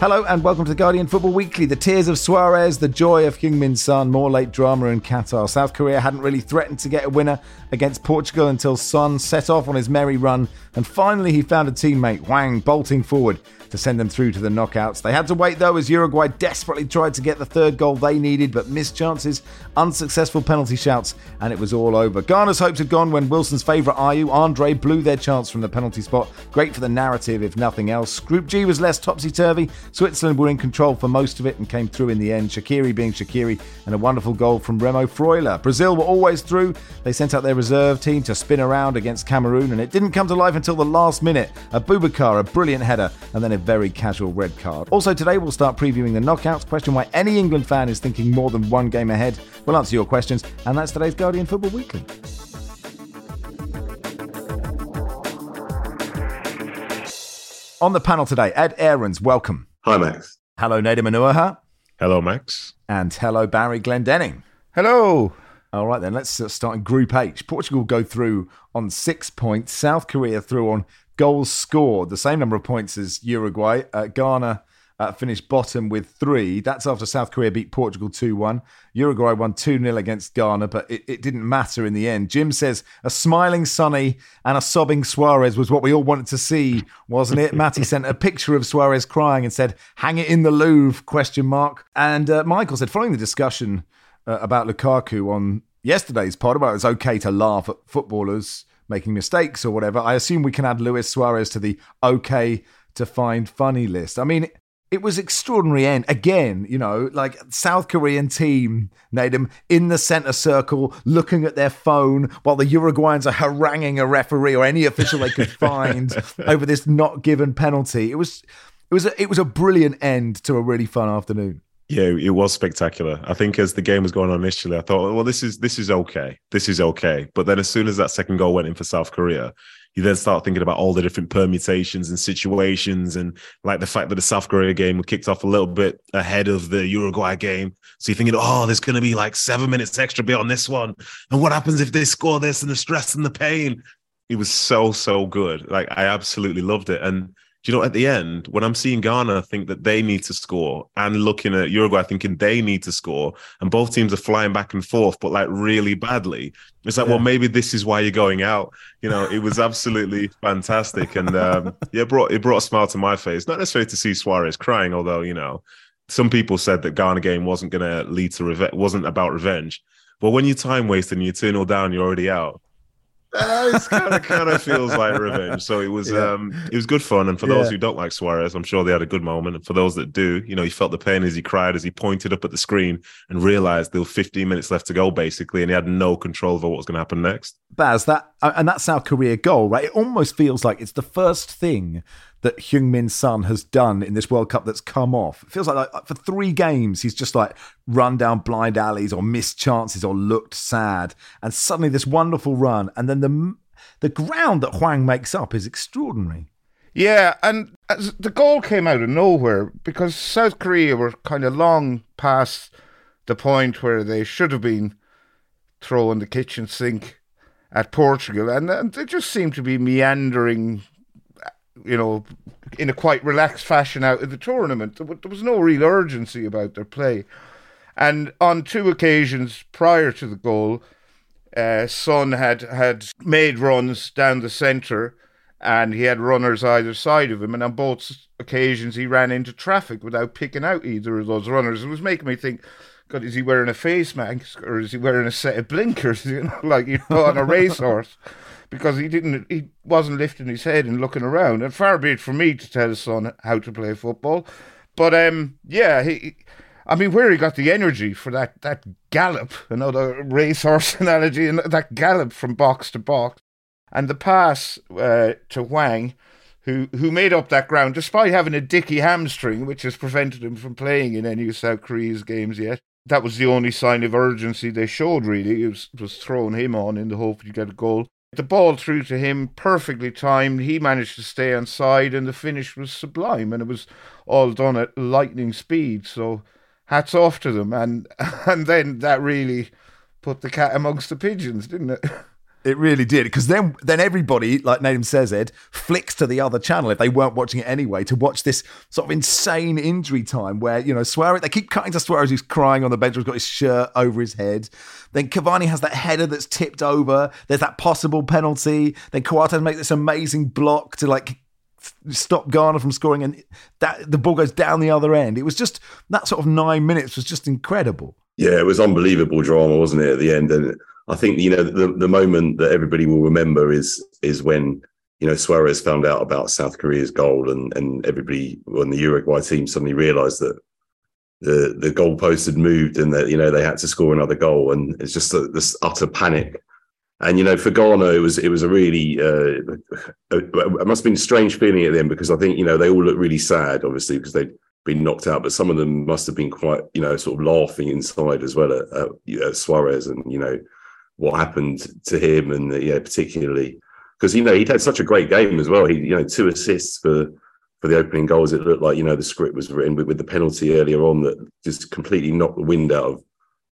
Hello and welcome to the Guardian Football Weekly. The tears of Suarez, the joy of Heung-min Son, more late drama in Qatar. South Korea hadn't really threatened to get a winner against Portugal until Son set off on his merry run, and finally he found a teammate, Hwang, bolting forward to send them through to the knockouts. They had to wait though as Uruguay desperately tried to get the third goal they needed, but missed chances, unsuccessful penalty shouts, and it was all over. Ghana's hopes had gone when Wilson's favourite Ayew, Andre, blew their chance from the penalty spot. Great for the narrative, if nothing else. Group G was less topsy turvy. Switzerland were in control for most of it and came through in the end. Shaqiri being Shaqiri, and a wonderful goal from Remo Freuler. Brazil were always through. They sent out their reserve team to spin around against Cameroon, and it didn't come to life until the last minute. Aboubakar, a brilliant header, and then a very casual red card. Also, today we'll start previewing the knockouts. Question why any England fan is thinking more than one game ahead. We'll answer your questions, and that's today's Guardian Football Weekly. On the panel today, Ed Aarons, welcome. Hi, Max. Hello, Nedum Onuoha. Hello, Max. And hello, Barry Glendenning. Hello. All right, then, let's start in Group H. Portugal go through on six points. South Korea through on goals scored, the same number of points as Uruguay. Uh, Ghana uh, finished bottom with three. That's after South Korea beat Portugal 2 1. Uruguay won 2 0 against Ghana, but it, it, didn't matter in the end. Jim says a smiling Sonny and a sobbing Suarez was what we all wanted to see, wasn't it? Matty sent a picture of Suarez crying and said, hang it in the Louvre, question mark. And uh, Michael said, following the discussion uh, about Lukaku on yesterday's pod about it's okay to laugh at footballers making mistakes or whatever, I assume we can add Luis Suarez to the okay to find funny list. I mean, it was extraordinary end again you know like south korean team Nedum in the center circle looking at their phone while the uruguayans are haranguing a referee or any official they could find over this not given penalty it was it was a, it was a brilliant end to a really fun afternoon yeah, it was spectacular. I think as the game was going on initially, I thought, well, this is this is okay, this is okay. But then as soon as that second goal went in for South Korea, you then start thinking about all the different permutations and situations, and like the fact that the South Korea game kicked off a little bit ahead of the Uruguay game. So you're thinking, oh, there's going to be like seven minutes extra bit on this one, and what happens if they score this and the stress and the pain? It was so so good. Like I absolutely loved it, and do you know at the end when I'm seeing Ghana think that they need to score and looking at Uruguay thinking they need to score and both teams are flying back and forth but like really badly. It's like yeah. well maybe this is why you're going out. You know it was absolutely fantastic and um, yeah it brought it brought a smile to my face. Not necessarily to see Suarez crying although you know some people said that Ghana game wasn't going to lead to revenge wasn't about revenge. But when you're time waste and you turn all down you're already out uh, it kind of kind of feels like revenge. So it was yeah. um it was good fun. And for those who don't like Suarez, I'm sure they had a good moment. And for those that do, you know, he felt the pain as he cried as he pointed up at the screen and realized there were 15 minutes left to go, basically, and he had no control over what was going to happen next. Baz, that and that South Korea goal, right? It almost feels like it's the first thing that Heung-min Son has done in this World Cup that's come off. It feels like, like, for three games he's just like run down blind alleys or missed chances or looked sad, and suddenly this wonderful run, and then the the ground that Hwang makes up is extraordinary. Yeah, and the goal came out of nowhere because South Korea were kind of long past the point where they should have been throwing the kitchen sink at Portugal, and, and they just seemed to be meandering you know, in a quite relaxed fashion out of the tournament. There was no real urgency about their play. And on two occasions prior to the goal, uh, Son had, had made runs down the centre and he had runners either side of him. And on both occasions, he ran into traffic without picking out either of those runners. It was making me think, God, is he wearing a face mask or is he wearing a set of blinkers, you know, like you know, on a racehorse? Because he didn't he wasn't lifting his head and looking around. And far be it from me to tell his son how to play football. But um yeah, he I mean where he got the energy for that that gallop, another racehorse analogy, and that gallop from box to box. And the pass uh, to Hwang, who who made up that ground despite having a dicky hamstring, which has prevented him from playing in any of South Korea's games yet. That was the only sign of urgency they showed. Really, it was, was throwing him on in the hope he'd get a goal. The ball through to him, perfectly timed. He managed to stay on side, and the finish was sublime. And it was all done at lightning speed. So hats off to them. And and then that really put the cat amongst the pigeons, didn't it? It really did because then then everybody, like Nedum says, Ed, flicks to the other channel if they weren't watching it anyway to watch this sort of insane injury time where you know Suarez they keep cutting to Suarez who's crying on the bench, who's got his shirt over his head. Then Cavani has that header that's tipped over. There's that possible penalty. Then Coates makes this amazing block to like stop Ghana from scoring, and that the ball goes down the other end. It was just that sort of nine minutes was just incredible. Yeah, it was unbelievable drama, wasn't it, at the end? And I think you know the the moment that everybody will remember is is when you know Suarez found out about South Korea's goal, and and everybody on the Uruguay team suddenly realised that the the goalpost had moved and that you know they had to score another goal, and it's just a, this utter panic. And you know, for Ghana, it was it was a really uh, it must have been a strange feeling at the end because I think you know they all look really sad, obviously, because they'd been knocked out, but some of them must have been quite you know sort of laughing inside as well at, at, at Suarez and you know what happened to him, and yeah, particularly because you know he'd had such a great game as well. He you know two assists for for the opening goals. It looked like you know the script was written with, with the penalty earlier on that just completely knocked the wind out of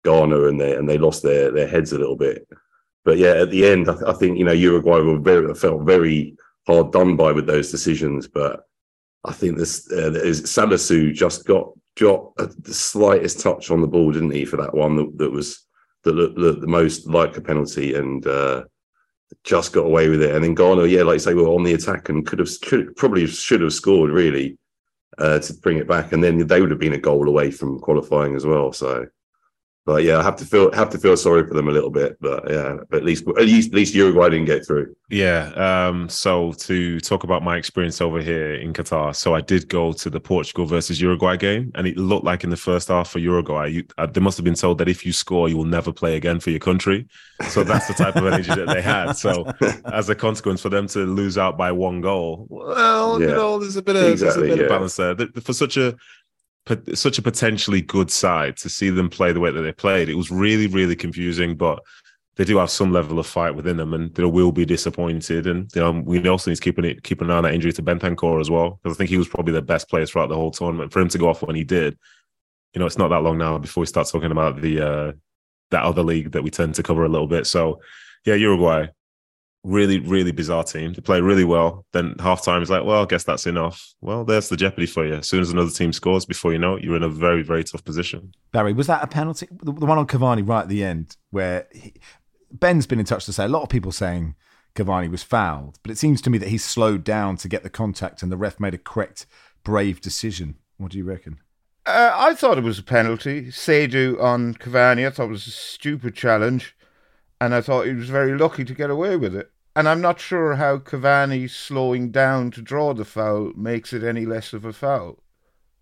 Ghana, and they and they lost their their heads a little bit. But yeah, at the end, I, th- I think you know Uruguay were very felt very hard done by with those decisions, but. I think this uh, Salisu just got got a, the slightest touch on the ball, didn't he, for that one that, that was that looked, looked the most like a penalty and uh, just got away with it. And then Ghana, yeah, like you say, were on the attack and could have probably should have scored really uh, to bring it back. And then they would have been a goal away from qualifying as well. So but yeah, I have to feel have to feel sorry for them a little bit. But yeah, but at least at least at least Uruguay didn't get through. Yeah. Um, so to talk about my experience over here in Qatar, so I did go to the Portugal versus Uruguay game, and it looked like in the first half for Uruguay, you, uh, they must have been told that if you score, you will never play again for your country. So that's the type of energy that they had. So as a consequence, for them to lose out by one goal, well, yeah. you know, there's a bit of, exactly, a bit yeah. of balance there. For such a such a potentially good side to see them play the way that they played. It was really, really confusing, but they do have some level of fight within them, and they will be disappointed. And you know, we also need to keep an, keep an eye on that injury to Bentancur as well, because I think he was probably the best player throughout the whole tournament. For him to go off when he did, you know, it's not that long now before we start talking about the uh, that other league that we tend to cover a little bit. So, yeah, Uruguay, really, really bizarre team. They play really well. Then halftime is like, well, I guess that's enough. Well, there's the jeopardy for you. As soon as another team scores, before you know it, you're in a very, very tough position. Barry, was that a penalty? The, one on Cavani right at the end, where he, Ben's been in touch to say a lot of people saying Cavani was fouled, but it seems to me that he slowed down to get the contact, and the ref made a correct, brave decision. What do you reckon? Uh, I thought it was a penalty. Seidu on Cavani, I thought it was a stupid challenge and I thought he was very lucky to get away with it. And I'm not sure how Cavani slowing down to draw the foul makes it any less of a foul.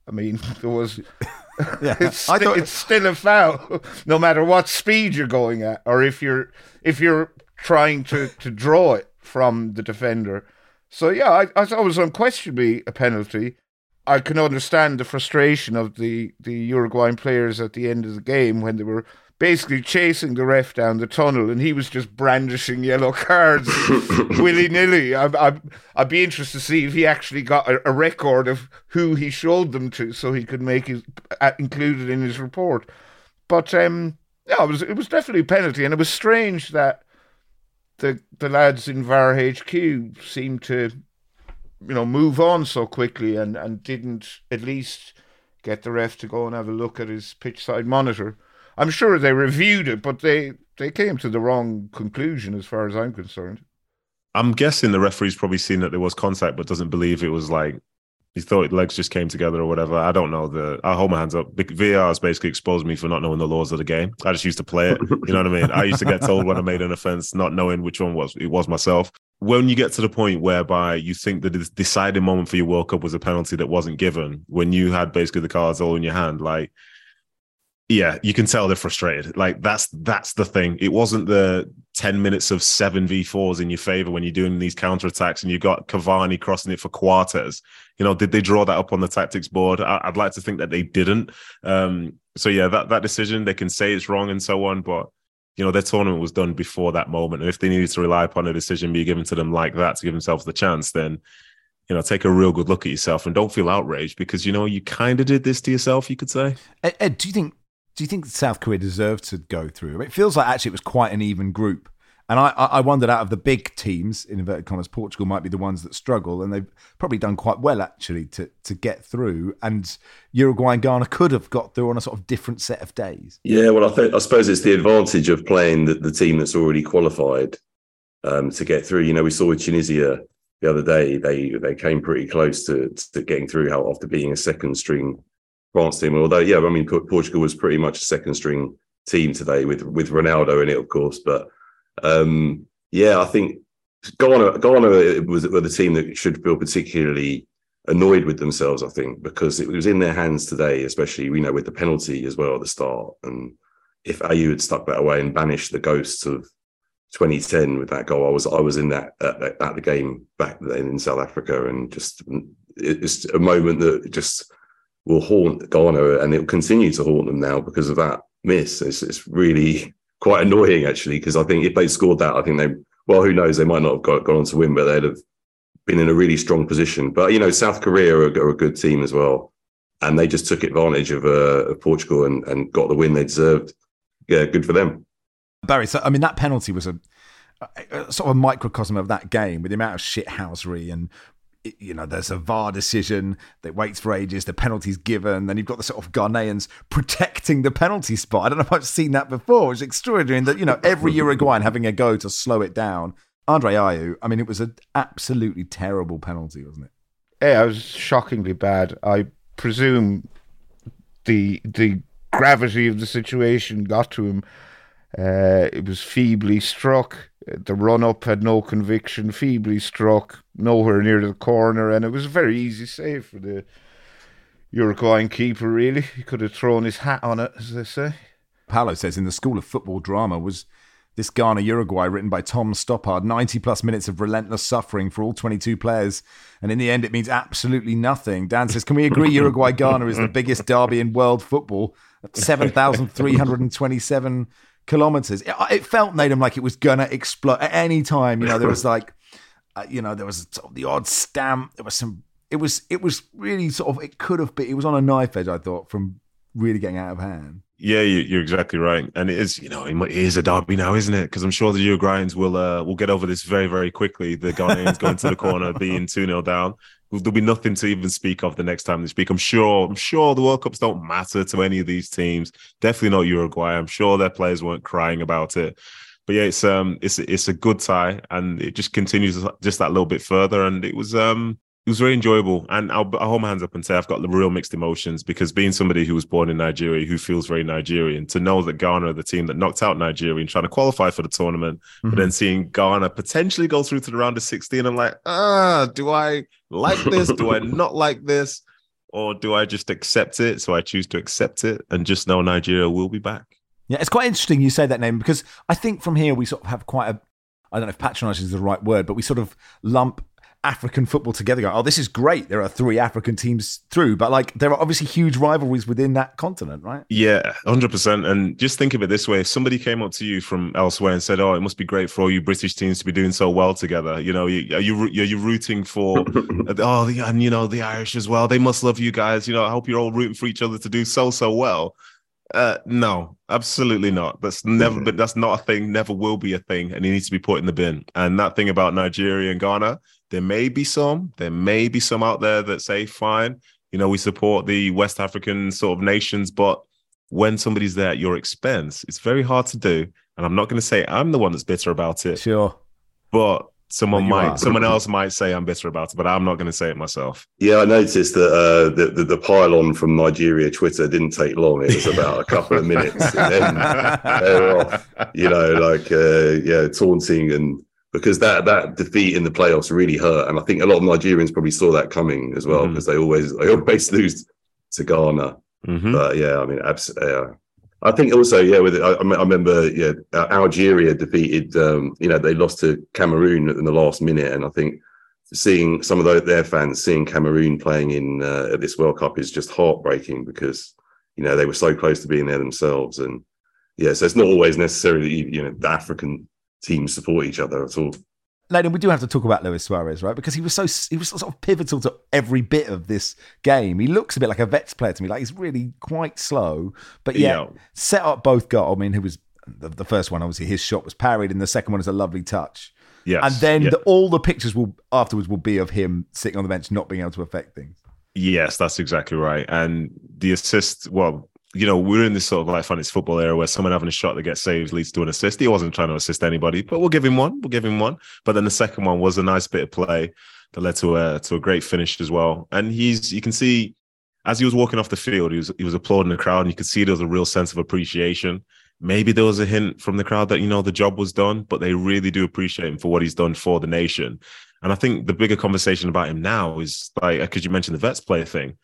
I mean, there was. yeah, it's, I thought... it's still a foul, no matter what speed you're going at, or if you're if you're trying to, to draw it from the defender. So yeah, I, I thought it was unquestionably a penalty. I can understand the frustration of the the Uruguayan players at the end of the game when they were basically chasing the ref down the tunnel, and he was just brandishing yellow cards willy nilly. I'd, I'd, be interested to see if he actually got a, a, record of who he showed them to, so he could make it uh, included in his report. But um, yeah, it was it was definitely a penalty, and it was strange that the the lads in VAR HQ seemed to, you know, move on so quickly and and didn't at least get the ref to go and have a look at his pitch side monitor. I'm sure they reviewed it, but they they came to the wrong conclusion as far as I'm concerned. I'm guessing the referee's probably seen that there was contact, but doesn't believe it was like he thought legs just came together or whatever. I don't know. The I hold my hands up. VAR has basically exposed me for not knowing the laws of the game. I just used to play it. You know what I mean? I used to get told when I made an offense, not knowing which one was it was myself. When you get to the point whereby you think that the deciding moment for your World Cup was a penalty that wasn't given, when you had basically the cards all in your hand, like yeah, you can tell they're frustrated. Like that's that's the thing. It wasn't the 10 minutes of seven v4s in your favor when you're doing these counter attacks and you got Cavani crossing it for Coates. You know, did they draw that up on the tactics board? I, would like to think that they didn't. Um, so yeah, that that decision they can say it's wrong and so on, but you know, their tournament was done before that moment. And if they needed to rely upon a decision be given to them like that to give themselves the chance, then, you know, take a real good look at yourself and don't feel outraged because, you know, you kind of did this to yourself, you could say. Ed, Ed, do you think do you think South Korea deserved to go through? It feels like actually it was quite an even group. And I, I wondered out of the big teams, in inverted commas, Portugal might be the ones that struggle, and they've probably done quite well actually to to get through. And Uruguay and Ghana could have got through on a sort of different set of days. Yeah, well, I think I suppose it's the advantage of playing the, the team that's already qualified um, to get through. You know, we saw with Tunisia the other day; they they came pretty close to to getting through after being a second string France team. Although, yeah, I mean, Portugal was pretty much a second string team today with with Ronaldo in it, of course, but um, yeah, I think Ghana, Ghana was were the team that should feel particularly annoyed with themselves. I think because it was in their hands today, especially you know with the penalty as well at the start. And if Ayew had stuck that away and banished the ghosts of 2010 with that goal, I was I was in that at, at the game back then in South Africa, and just it's a moment that just will haunt Ghana, and it will continue to haunt them now because of that miss. It's, it's really quite annoying actually because I think if they scored that, I think they well, who knows, they might not have got, gone on to win, but they'd have been in a really strong position. But you know, South Korea are, are a good team as well, and they just took advantage of, uh, of Portugal and, and got the win they deserved. Yeah, good for them. Barry, so I mean, that penalty was a, sort of a microcosm of that game with the amount of shithousery and you know, there's a VAR decision that waits for ages, the penalty's given, then you've got the sort of Ghanaians protecting the penalty spot. I don't know if I've seen that before. It's extraordinary that, you know, every Uruguayan having a go to slow it down. Andre Ayew, I mean, it was an absolutely terrible penalty, wasn't it? Yeah, it was shockingly bad. I presume the the gravity of the situation got to him. Uh, it was feebly struck the run up had no conviction, feebly struck, nowhere near the corner, and it was a very easy save for the Uruguayan keeper, really. He could have thrown his hat on it, as they say. Paolo says in the School of Football Drama was this Ghana Uruguay written by Tom Stoppard, 90 plus minutes of relentless suffering for all 22 players. And in the end, it means absolutely nothing. Dan says, Can we agree Uruguay Ghana is the biggest derby in world football? 7,327 kilometers. It, it felt Nedum like it was gonna explode at any time. You know, there was like, uh, you know, there was sort of the odd stamp. There was some. It was it was really sort of it could have been. It was on a knife edge. I thought from really getting out of hand. Yeah, you're exactly right, and it is. You know, it is a derby now, isn't it? Because I'm sure the Uruguayans will uh, will get over this very, very quickly. The Ghanaians going to the corner, being two 0 down. There'll be nothing to even speak of the next time they speak. I'm sure. I'm sure the World Cups don't matter to any of these teams. Definitely not Uruguay. I'm sure their players weren't crying about it. But yeah, it's um, it's it's a good tie, and it just continues just that little bit further. And it was um, it was very enjoyable. And I'll, I'll, hold my hands up and say I've got the real mixed emotions because being somebody who was born in Nigeria, who feels very Nigerian, to know that Ghana are the team that knocked out Nigeria and trying to qualify for the tournament, mm-hmm. but then seeing Ghana potentially go through to the round of 16, I'm like, ah, do I like this? do I not like this? Or do I just accept it? So I choose to accept it and just know Nigeria will be back. Yeah, it's quite interesting you say that name because I think from here we sort of have quite a I don't know if patronizing is the right word, but we sort of lump African football together. Go, oh, this is great. There are three African teams through, but like there are obviously huge rivalries within that continent, right? Yeah, hundred percent. And just think of it this way: if somebody came up to you from elsewhere and said, "Oh, it must be great for all you British teams to be doing so well together," you know, you, are you are you rooting for? oh, the, and you know the Irish as well. They must love you guys. You know, I hope you're all rooting for each other to do so so well. Uh, no, absolutely not. That's never, but that's not a thing. Never will be a thing, and it needs to be put in the bin. And that thing about Nigeria and Ghana, there may be some, there may be some out there that say, fine, you know, we support the West African sort of nations, but when somebody's there at your expense, it's very hard to do. And I'm not going to say I'm the one that's bitter about it. Sure. But someone might, someone else might say I'm bitter about it, but I'm not going to say it myself. Yeah, I noticed that uh, the, the, the pile on from Nigeria Twitter didn't take long. It was about a couple of minutes, and then they were off. You know, like uh, yeah, taunting and because that that defeat in the playoffs really hurt, and I think a lot of Nigerians probably saw that coming as well because mm-hmm. they always they always lose to Ghana. Mm-hmm. But yeah, I mean, absolutely. Yeah. I think also, yeah, with it, I, I, remember, yeah, Algeria defeated, um, you know, they lost to Cameroon in the last minute, and I think seeing some of the, their fans seeing Cameroon playing in uh, at this World Cup is just heartbreaking because you know they were so close to being there themselves, and yeah, so it's not always necessarily you know the African teams support each other at all. Leighton, we do have to talk about Luis Suarez, right? Because he was so he was sort of pivotal to every bit of this game. He looks a bit like a vets player to me. Like he's really quite slow, but yeah, yeah. set up both goals. I mean, who was the, the, first one? Obviously, his shot was parried, and the second one is a lovely touch. Yes. and then the, all the pictures will afterwards will be of him sitting on the bench, not being able to affect things. Yes, that's exactly right. And the assist, well, you know, we're in this sort of like fantasy football era where someone having a shot that gets saved leads to an assist. He wasn't trying to assist anybody, but we'll give him one. We'll give him one. But then the second one was a nice bit of play that led to a to a great finish as well. And he's you can see as he was walking off the field, he was he was applauding the crowd, and you could see there was a real sense of appreciation. Maybe there was a hint from the crowd that you know the job was done, but they really do appreciate him for what he's done for the nation. And I think the bigger conversation about him now is like because you mentioned the vets player thing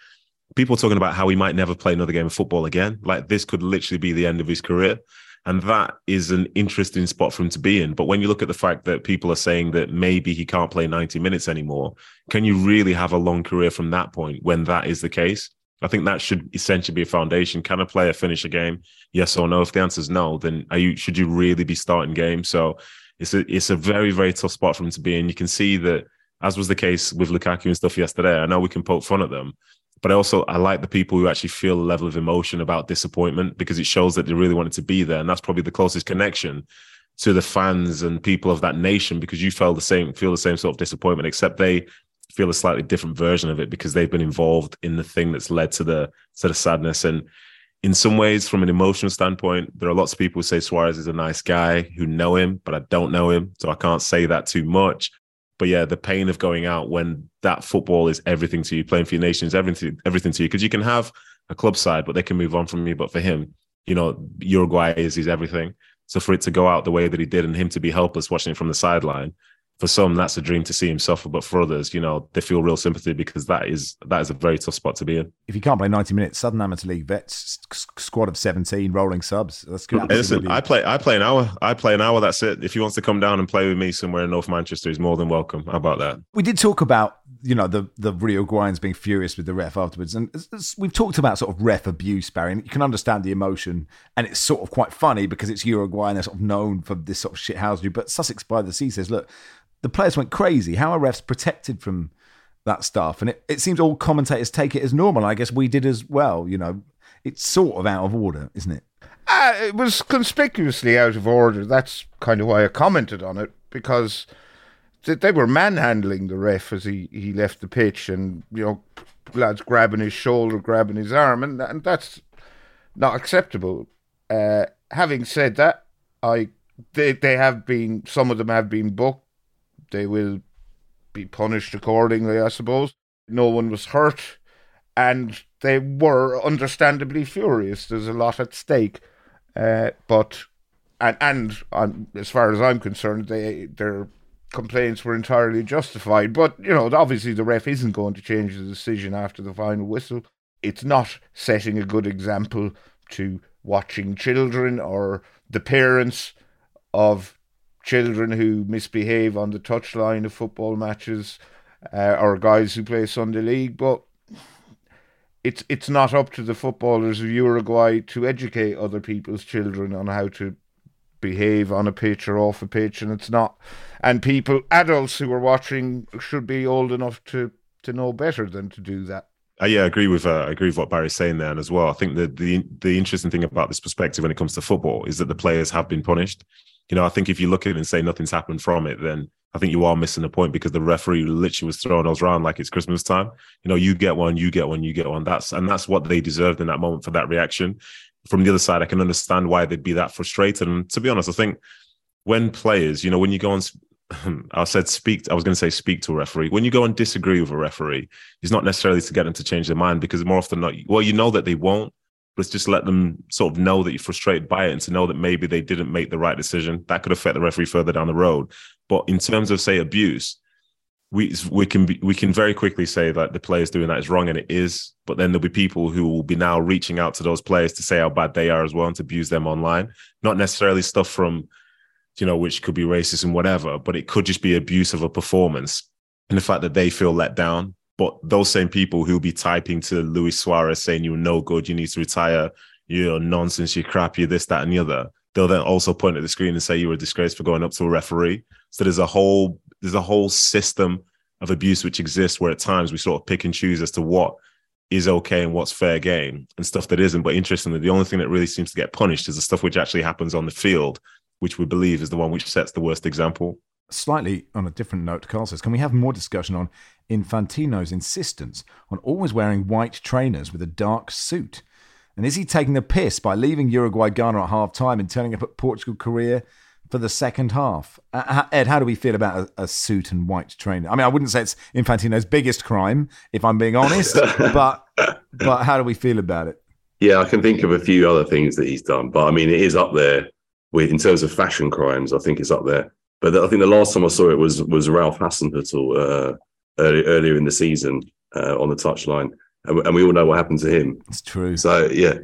people talking about how he might never play another game of football again. Like this could literally be the end of his career. And that is an interesting spot for him to be in. But when you look at the fact that people are saying that maybe he can't play 90 minutes anymore, can you really have a long career from that point when that is the case? I think that should essentially be a foundation. Can a player finish a game? Yes or no? If the answer is no, then are you should you really be starting games? So it's a it's a very, very tough spot for him to be in. You can see that as was the case with Lukaku and stuff yesterday. I know we can poke fun at them, but I also I like the people who actually feel a level of emotion about disappointment because it shows that they really wanted to be there, and that's probably the closest connection to the fans and people of that nation because you feel the same feel the same sort of disappointment, except they feel a slightly different version of it because they've been involved in the thing that's led to the to the sadness and. In some ways, from an emotional standpoint, there are lots of people who say Suarez is a nice guy who know him, but I don't know him, so I can't say that too much. But yeah, the pain of going out when that football is everything to you, playing for your nation is everything, everything to you. Because you can have a club side, but they can move on from you. But for him, you know, Uruguay is his everything. So for it to go out the way that he did and him to be helpless watching it from the sideline, for some that's a dream to see him suffer but for others you know they feel real sympathy because that is that is a very tough spot to be in. If you can't play 90 minutes southern amateur league vets squad of 17 rolling subs. That's good. Listen i play i play an hour i play an hour that's it. If he wants to come down and play with me somewhere in north manchester he's more than welcome. How about that? We did talk about you know the the Uruguayans being furious with the ref afterwards, and we've talked about sort of ref abuse, Barry. And you can understand the emotion, and it's sort of quite funny because it's Uruguay and they're sort of known for this sort of shithousery. But Sussex by the Sea says, look, the players went crazy. How are refs protected from that stuff? And it, it seems all commentators take it as normal. I guess we did as well. You know, it's sort of out of order, isn't it? Uh, it was conspicuously out of order. That's kind of why I commented on it because they were manhandling the ref as he, he left the pitch, and you know, lads grabbing his shoulder, grabbing his arm, and, and that's not acceptable. Uh, having said that, I they they have been some of them have been booked they will be punished accordingly, I suppose. No one was hurt, and they were understandably furious. There's a lot at stake, uh, but and and um, as far as I'm concerned, they their complaints were entirely justified. But you know, obviously, the ref isn't going to change the decision after the final whistle. It's not setting a good example to watching children or the parents of children who misbehave on the touchline of football matches uh, or guys who play Sunday league, but it's it's not up to the footballers of Uruguay to educate other people's children on how to behave on a pitch or off a pitch, and it's not. And people, adults who are watching, should be old enough to to know better than to do that. Uh, yeah, I agree with uh, I agree with what Barry's saying there, and as well, I think that the the interesting thing about this perspective when it comes to football is that the players have been punished you know, I think if you look at it and say nothing's happened from it, then I think you are missing the point because the referee literally was throwing us around like it's Christmas time. You know, you get one, you get one, you get one. That's and that's what they deserved in that moment for that reaction. From the other side, I can understand why they'd be that frustrated. And to be honest, I think when players, you know, when you go on I said speak. I was going to say speak to a referee. When you go and disagree with a referee, it's not necessarily to get them to change their mind because more often not. Well, you know that they won't, but just let them sort of know that you're frustrated by it and to know that maybe they didn't make the right decision. That could affect the referee further down the road. But in terms of say abuse, we we can be, we can very quickly say that the players doing that is wrong and it is. But then there'll be people who will be now reaching out to those players to say how bad they are as well and to abuse them online. Not necessarily stuff from you know which could be racist and whatever, but it could just be abuse of a performance and the fact that they feel let down but those same people who'll be typing to Luis Suarez saying you're no good, you need to retire, you're nonsense, you're crap, you're this, that, and the other, they'll then also point at the screen and say you were a disgrace for going up to a referee. So there's a whole there's a whole system of abuse which exists where at times we sort of pick and choose as to what is okay and what's fair game and stuff that isn't. But interestingly, the only thing that really seems to get punished is the stuff which actually happens on the field, which we believe is the one which sets the worst example. Slightly on a different note, Carl says, can we have more discussion on Infantino's insistence on always wearing white trainers with a dark suit? And is he taking the piss by leaving Uruguay Ghana at half time and turning up at Portugal Korea for the second half? Uh, Ed, how do we feel about a, a, suit and white trainer? I mean, I wouldn't say it's Infantino's biggest crime, if I'm being honest, but but how do we feel about it? Yeah, I can think of a few other things that he's done, but I mean, it is up there with in terms of fashion crimes. I think it's up there. But I think the last time I saw it was was Ralph Hasenhüttl uh, early, earlier in the season uh, on the touchline and, and we all know what happened to him. It's true. So yeah,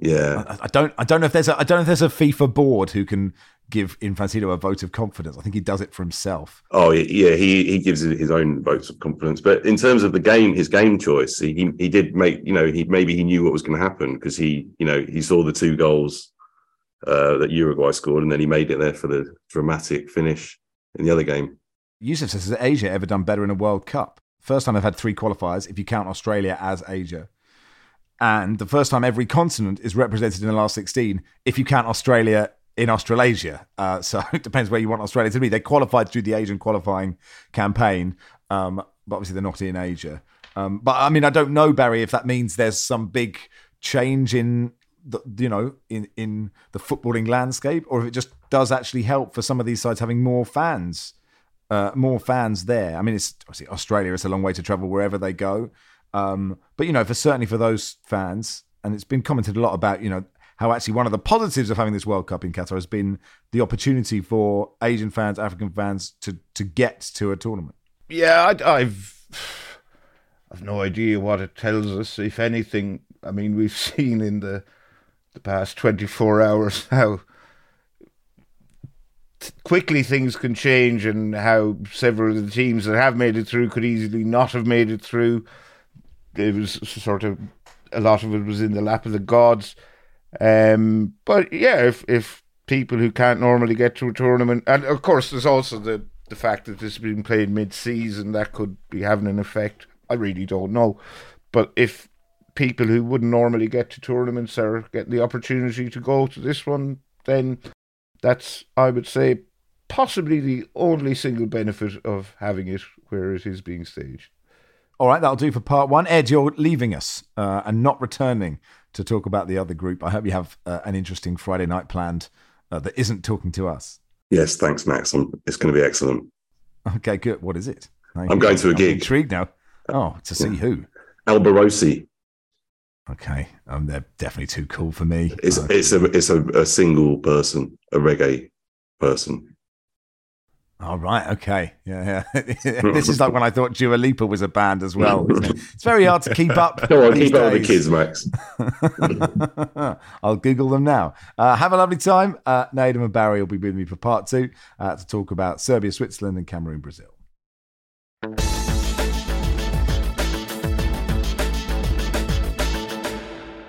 yeah. I, I, don't. I don't know if there's. A, I don't know if there's a FIFA board who can give Infantino a vote of confidence. I think he does it for himself. Oh yeah, he he gives his own votes of confidence. But in terms of the game, his game choice, he he did make. You know, he maybe he knew what was going to happen because he you know he saw the two goals uh, that Uruguay scored, and then he made it there for the dramatic finish in the other game. Yusuf says, has Asia ever done better in a World Cup? First time I've had three qualifiers, if you count Australia as Asia. And the first time every continent is represented in the last 16, if you count Australia in Australasia. Uh, so it depends where you want Australia to be. They qualified through the Asian qualifying campaign, um, but obviously they're not in Asia. Um, but I mean, I don't know, Barry, if that means there's some big change in the, you know, in, in the footballing landscape, or if it just does actually help for some of these sides having more fans uh, more fans there. I mean, it's obviously Australia. It's a long way to travel wherever they go. Um, but you know, for certainly for those fans, and it's been commented a lot about, you know, how actually one of the positives of having this World Cup in Qatar has been the opportunity for Asian fans, African fans to to get to a tournament. Yeah, I, I've I've no idea what it tells us. If anything, I mean, we've seen in the the past twenty four hours how quickly things can change and how several of the teams that have made it through could easily not have made it through. It was sort of a lot of it was in the lap of the gods. Um, but yeah, if if people who can't normally get to a tournament, and of course there's also the the fact that this has been played mid-season, that could be having an effect. I really don't know, but if people who wouldn't normally get to tournaments are getting the opportunity to go to this one, then that's, I would say, possibly the only single benefit of having it where it is being staged. All right, that'll do for part one. Ed, you're leaving us uh, and not returning to talk about the other group. I hope you have uh, an interesting Friday night planned uh, that isn't talking to us. Yes, thanks, Max. I'm, it's going to be excellent. Okay, good. What is it? I'm going to a I'm gig. Intrigued now. Oh, to see yeah. who? Alborosie. Okay, um, they're definitely too cool for me. It's uh, it's a it's a, a single person, a reggae person. All right. Okay. Yeah. yeah. this is like when I thought Dua Lipa was a band as well. It? It's very hard to keep up. Come on, keep days. up with the kids, Max. I'll Google them now. Uh, have a lovely time. Uh, Nedum and Barry will be with me for part two uh, to talk about Serbia, Switzerland, and Cameroon, Brazil.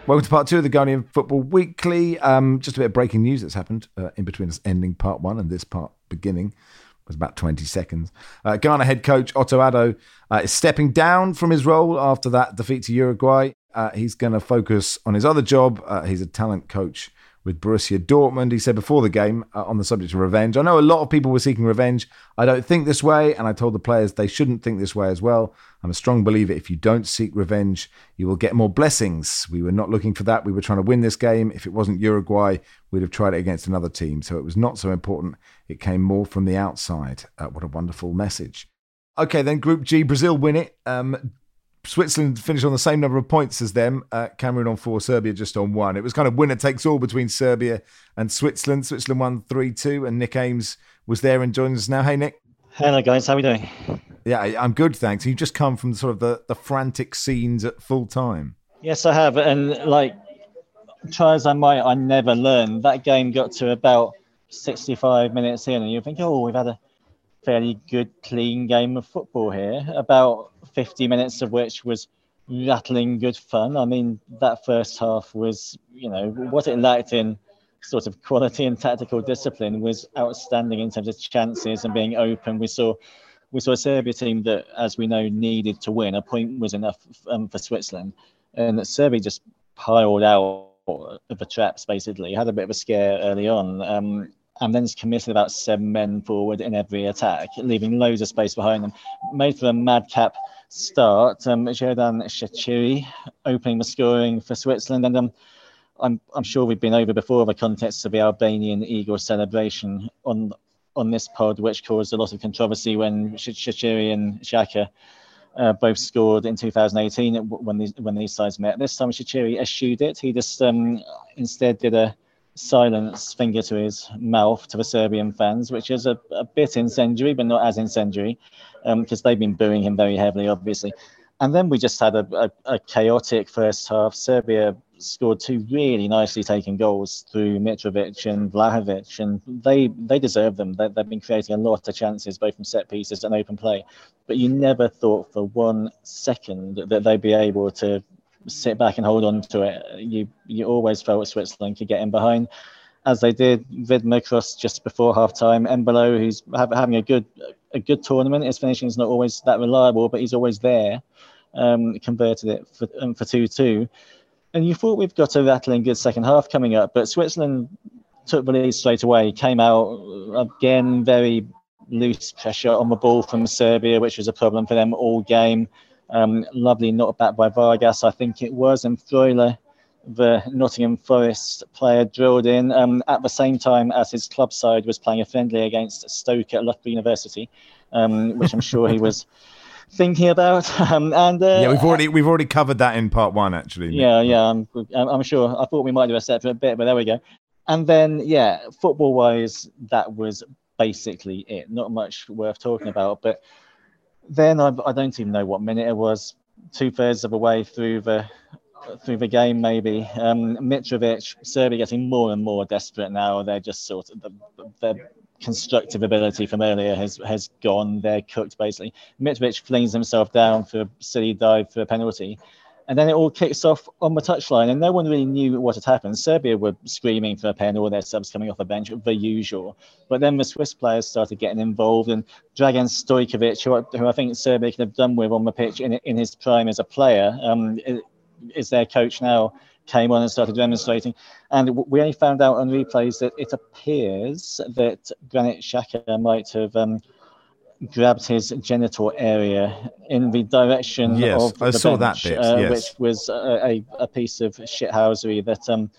Welcome to part two of the Guardian Football Weekly. Um, just a bit of breaking news that's happened uh, in between us ending part one and this part beginning. It was about 20 seconds. Uh, Ghana head coach Otto Addo uh, is stepping down from his role after that defeat to Uruguay. Uh, he's going to focus on his other job. Uh, he's a talent coach with Borussia Dortmund. He said before the game uh, on the subject of revenge, I know a lot of people were seeking revenge. I don't think this way, and I told the players they shouldn't think this way as well. I'm a strong believer if you don't seek revenge, you will get more blessings. We were not looking for that. We were trying to win this game. If it wasn't Uruguay, we'd have tried it against another team. So it was not so important. It came more from the outside. Uh, what a wonderful message. Okay, then Group G, Brazil win it. Um, Switzerland finished on the same number of points as them. Uh, Cameroon on four, Serbia just on one. It was kind of winner takes all between Serbia and Switzerland. Switzerland won 3 2, and Nick Ames was there and joins us now. Hey, Nick. Hello, guys. How are we doing? Yeah, I'm good, thanks. You've just come from sort of the, the frantic scenes at full time. Yes, I have. And like, try as I might, I never learned. That game got to about 65 minutes in, and you think, oh, we've had a fairly good, clean game of football here. About 50 minutes of which was rattling good fun. I mean, that first half was, you know, what it lacked in sort of quality and tactical discipline was outstanding in terms of chances and being open. We saw we saw a Serbia team that, as we know, needed to win. A point was enough um, for Switzerland, and that Serbia just piled out of the traps. Basically, had a bit of a scare early on. Um, and then committed about seven men forward in every attack, leaving loads of space behind them. Made for a madcap start. Um, Xherdan Shaqiri opening the scoring for Switzerland, and um, I'm I'm sure we've been over before the context of the Albanian Eagle celebration on on this pod, which caused a lot of controversy when Shaqiri and Xhaka uh, both scored in 2018 when these when these sides met. This time Shaqiri eschewed it. He just um, instead did a silence finger to his mouth to the Serbian fans, which is a, a bit incendiary, but not as incendiary, because um, they've been booing him very heavily, obviously. And then we just had a, a, a, chaotic first half. Serbia scored two really nicely taken goals through Mitrovic and Vlahovic, and they they deserve them. They, they've been creating a lot of chances, both from set pieces and open play. But you never thought for one second that they'd be able to sit back and hold on to it. You you always felt Switzerland could get in behind, as they did. Widmer just before half time. Embolo, who's have, having a good a good tournament. His finishing is not always that reliable, but he's always there. Um, converted it for um, for two two, and you thought we've got a rattling good second half coming up, but Switzerland took the lead straight away. Came out again very loose pressure on the ball from Serbia, which was a problem for them all game. Um, lovely not back by Vargas, I think it was, and Freuler, the Nottingham Forest player, drilled in um, at the same time as his club side was playing a friendly against Stoke at Loughborough University, um, which I'm sure he was thinking about. Um, and uh, yeah, we've already we've already covered that in part one, actually. Yeah, yeah, I'm, I'm sure. I thought we might do a separate bit, but there we go. And then, yeah, football wise, that was basically it. Not much worth talking about, but then I, I don't even know what minute it was. Two thirds of the way through the through the game, maybe. Um, Mitrovic, Serbia getting more and more desperate now. They're just sort of the, their constructive ability from earlier has has gone. They're cooked basically. Mitrovic flings himself down for a silly dive for a penalty, and then it all kicks off on the touchline, and no one really knew what had happened. Serbia were screaming for a pen, all their subs coming off the bench, the usual. But then the Swiss players started getting involved, and Dragan Stojkovic, who, who I think Serbia could have done with on the pitch in, in his prime as a player, um, is their coach now, came on and started demonstrating. And we only found out on replays that it appears that Granit Xhaka might have. Um, grabbed his genital area in the direction yes, of I the saw bench, that bit, uh, yes. which was a, a piece of shithousery that um,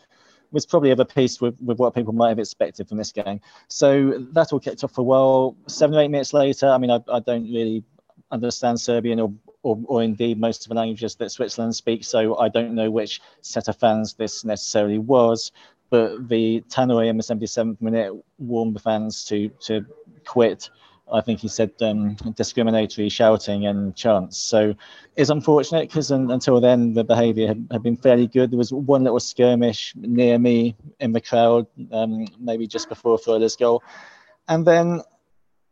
was probably of a piece with, with what people might have expected from this game. So that all kicked off for a while. Seven or eight minutes later, I mean, I, I don't really understand Serbian or, or, or indeed most of the languages that Switzerland speaks, so I don't know which set of fans this necessarily was. But the tannoy in the 77th minute warned the fans to to quit I think he said um, discriminatory shouting and chants. So it's unfortunate because un- until then the behaviour had, had, been fairly good. There was one little skirmish near me in the crowd, um, maybe just before Freuler's goal, and then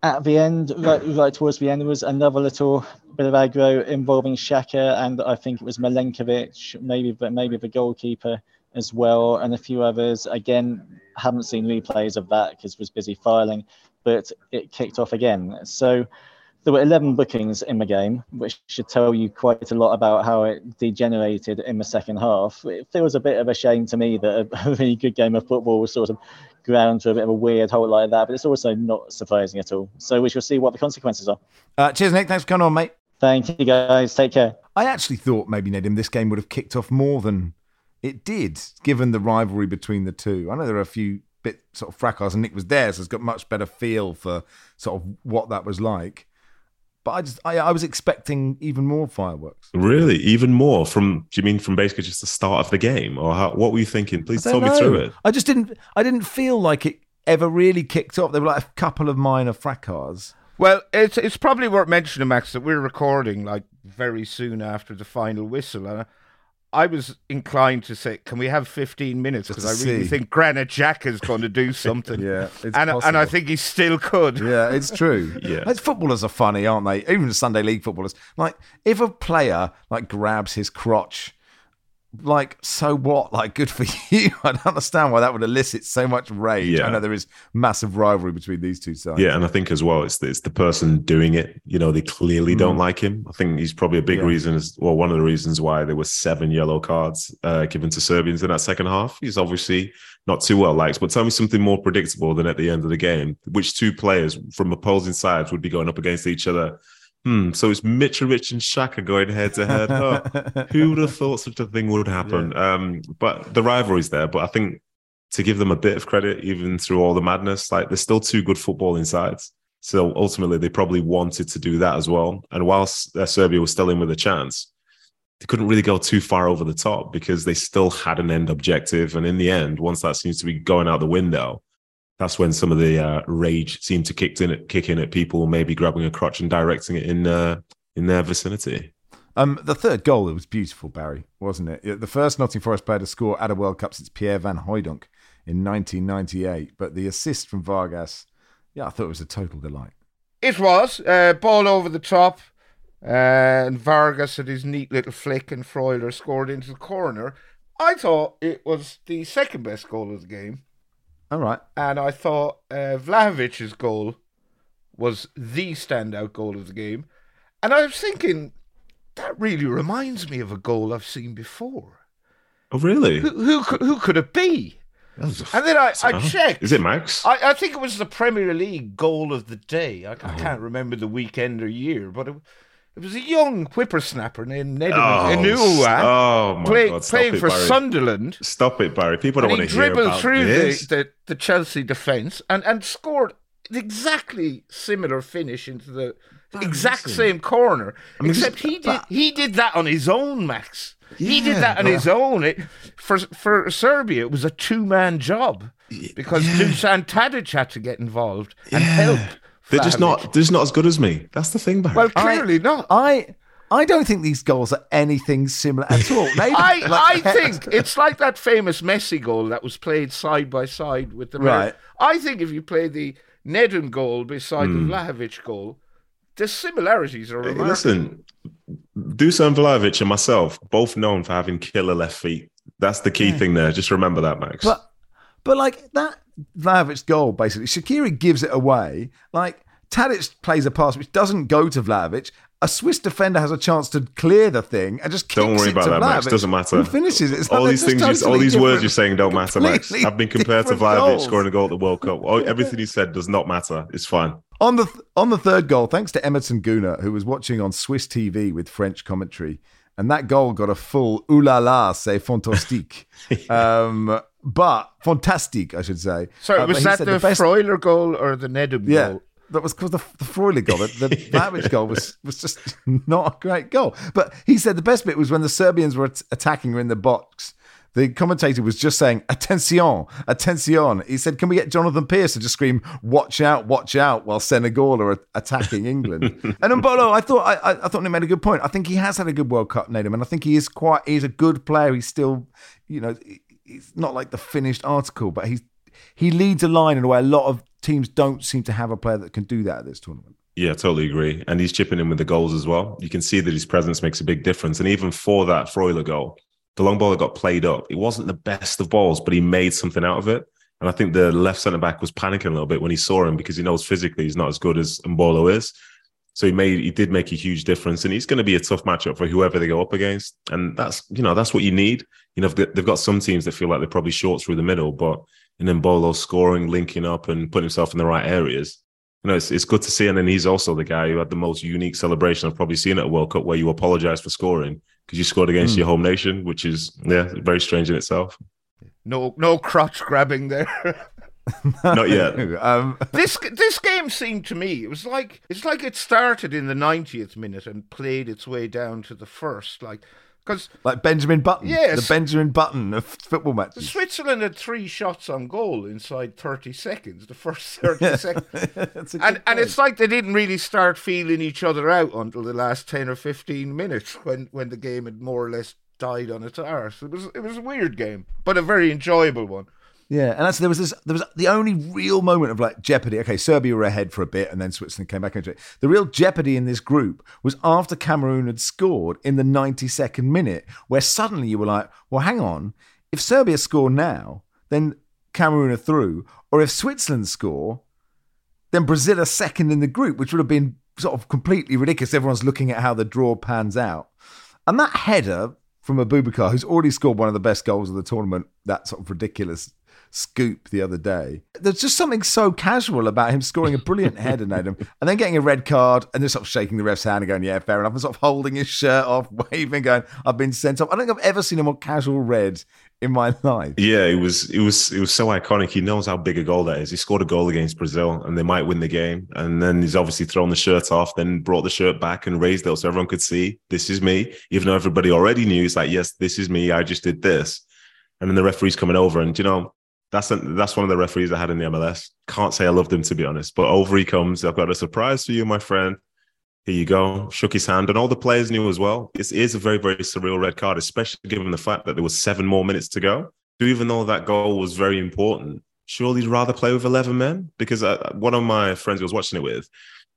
at the end, right, right towards the end, there was another little bit of aggro involving Xhaka and I think it was Milenkovic, maybe maybe the goalkeeper as well, and a few others. Again, haven't seen replays of that because was busy filing but it kicked off again. So there were 11 bookings in the game, which should tell you quite a lot about how it degenerated in the second half. It feels a bit of a shame to me that a really good game of football was sort of ground to a bit of a weird hole like that, but it's also not surprising at all. So we shall see what the consequences are. Uh, cheers, Nick. Thanks for coming on, mate. Thank you, guys. Take care. I actually thought maybe, Nedum, this game would have kicked off more than it did, given the rivalry between the two. I know there are a few bit sort of fracas, and Nick was there, so has got much better feel for sort of what that was like. But I just I, I was expecting even more fireworks. Really, even more from? Do you mean from basically just the start of the game, or how, what were you thinking? Please tell know. me through it. I just didn't I didn't feel like it ever really kicked off. There were like a couple of minor fracas. Well, it's it's probably worth mentioning, Max, that we're recording like very soon after the final whistle, and I was inclined to say, can we have 15 minutes? Because I really see. think Granit Xhaka is going to do something. Yeah, and, and I think he still could. Yeah, it's true. Yeah. Like, footballers are funny, aren't they? Even Sunday league footballers. Like, if a player like grabs his crotch, like, so what? Like, good for you. I don't understand why that would elicit so much rage. Yeah. I know there is massive rivalry between these two sides. Yeah, and I think as well, it's the, it's the person doing it. You know, they clearly don't like him. I think he's probably a big Mm. Yeah. reason, as well, one of the reasons why there were seven yellow cards uh, given to Serbians in that second half. He's obviously not too well liked. But tell me something more predictable than at the end of the game, which two players from opposing sides would be going up against each other. Hmm. So it's Mitrovic and Xhaka going head to head. Huh. Who would have thought such a thing would happen? Um, but the rivalry's there. But I think to give them a bit of credit, even through all the madness, like there's still two good footballing sides. So ultimately, they probably wanted to do that as well. And whilst uh, Serbia was still in with a chance, they couldn't really go too far over the top because they still had an end objective. And in the end, once that seems to be going out the window, that's when some of the uh, rage seemed to kick in, kick in at people, maybe grabbing a crotch and directing it in uh, in their vicinity. Um, the third goal, it was beautiful, Barry, wasn't it? The first Nottingham Forest player to score at a World Cup since Pierre Van Hooijdonk in 1998. But the assist from Vargas, yeah, I thought it was a total delight. It was. Uh, ball over the top. Uh, and Vargas had his neat little flick, and Freuler scored into the corner. I thought it was the second best goal of the game. All right. And I thought uh, Vlahovic's goal was the standout goal of the game. And I was thinking, that really reminds me of a goal I've seen before. Oh, really? Who, who, could- who could it be? And then I, I Oh, checked. Is it Max? I, I think it was the Premier League goal of the day. I, I can't remember the weekend or year, but it, it was a young whippersnapper named Nedum oh, Inua oh my play, God! Stop playing it, for Barry. Sunderland. Stop it, Barry. People don't want to hear dribbled about through this. the, the, the Chelsea defence and, and scored an exactly similar finish into the exact same corner. mean, except this- he did he did that on his own, Max. he did that on but- his own. It, for for Serbia, it was a two man job because Dusan Tadic had to get involved and help. They're just not. They're just not as good as me. That's the thing, Barry. Well, clearly not. I I don't think these goals are anything similar at all. Maybe, I, like- I think it's like that famous Messi goal that was played side by side with the Right. I think if you play the Nedum goal beside Hmm. the Vlahovic goal, the similarities are Hey, remarkable. listen, Dusan Vlahovic and myself both known for having killer left feet. That's the key thing there. Just remember that, Max. But but like that Vlahovic's goal, basically, Shaqiri gives it away. Like Tadic plays a pass which doesn't go to Vlahovic. A Swiss defender has a chance to clear the thing and just kicks don't worry it about to that, Max. Doesn't matter. Who finishes it? It's all these things, you, all these words you're saying don't matter, Max. I've been compared to different goals. scoring a goal at the World Cup. Everything he said does not matter. It's fine. On the on the third goal, thanks to Emerson Guna, who was watching on Swiss TV with French commentary, and that goal got a full "Ooh la la, c'est fantastique," um, but fantastic, I should say. Sorry, Uh, was that said the, best- Freuler goal or the Nedum Yeah, goal? that was because the the Freuler goal, the, the Vlahovic goal was was just not a great goal. But he said the best bit was when the Serbians were at- attacking her in the box. The commentator was just saying "attention, attention." He said, "Can we get Jonathan Pearce to just scream watch out, watch out" while Senegal are attacking England? and Embolo, I thought I, I, thought he made a good point. I think he has had a good World Cup, Nedum, and I think he is quite. He's a good player. He's still, you know, he's not like the finished article, but he's he leads a line in a way a lot of teams don't seem to have a player that can do that at this tournament. Yeah, totally agree. And he's chipping in with the goals as well. You can see that his presence makes a big difference. And even for that Freuler goal, the long ball that got played up, it wasn't the best of balls, but he made something out of it. And I think the left centre back was panicking a little bit when he saw him because he knows physically he's not as good as Embolo is. So he made he did make a huge difference, and he's going to be a tough matchup for whoever they go up against. And that's you know that's what you need. You know they've got some teams that feel like they're probably short through the middle, but in Embolo scoring, linking up, and putting himself in the right areas, you know, it's, it's good to see. And then he's also the guy who had the most unique celebration I've probably seen at a World Cup where you apologize for scoring because you scored against hmm. your home nation, which is, yeah, very strange in itself. No, no crotch grabbing there. Not yet. Um, this this game seemed to me it was like it's like it started in the 90th minute and played its way down to the first like because like Benjamin Button, Yes. the Benjamin Button of football matches. Switzerland had three shots on goal inside 30 seconds the first 30 seconds That's a good and and it's like they didn't really start feeling each other out until the last 10 or 15 minutes when when the game had more or less died on its arse. It was it was a weird game, but a very enjoyable one. Yeah, and actually there was this. There was the only real moment of like jeopardy. Okay, Serbia were ahead for a bit, and then Switzerland came back into it. The real jeopardy in this group was after Cameroon had scored in the ninety-second minute, where suddenly you were like, "Well, hang on. If Serbia score now, then Cameroon are through, or if Switzerland score, then Brazil are second in the group, which would have been sort of completely ridiculous. Everyone's looking at how the draw pans out, and that header from Aboubakar, who's already scored one of the best goals of the tournament, that sort of ridiculous scoop the other day. There's just something so casual about him scoring a brilliant header, and then getting a red card and just sort of shaking the ref's hand and going, yeah, fair enough, and sort of holding his shirt off, waving, going, I've been sent off. I don't think I've ever seen a more casual red in my life. Yeah, it was it was it was so iconic. He knows how big a goal that is. He scored a goal against Brazil and they might win the game. And then he's obviously thrown the shirt off, then brought the shirt back and raised it so everyone could see this is me. Even though everybody already knew, it's like, yes, this is me. I just did this. And then the referee's coming over, and you know, that's that's one of the referees I had in the MLS. Can't say I loved him to be honest, but over he comes. I've got a surprise for you, my friend. Here you go. Shook his hand, and all the players knew as well. It is a very very surreal red card, especially given the fact that there was seven more minutes to go. So even though that goal was very important, surely you'd rather play with eleven men because uh, one of my friends who was watching it with,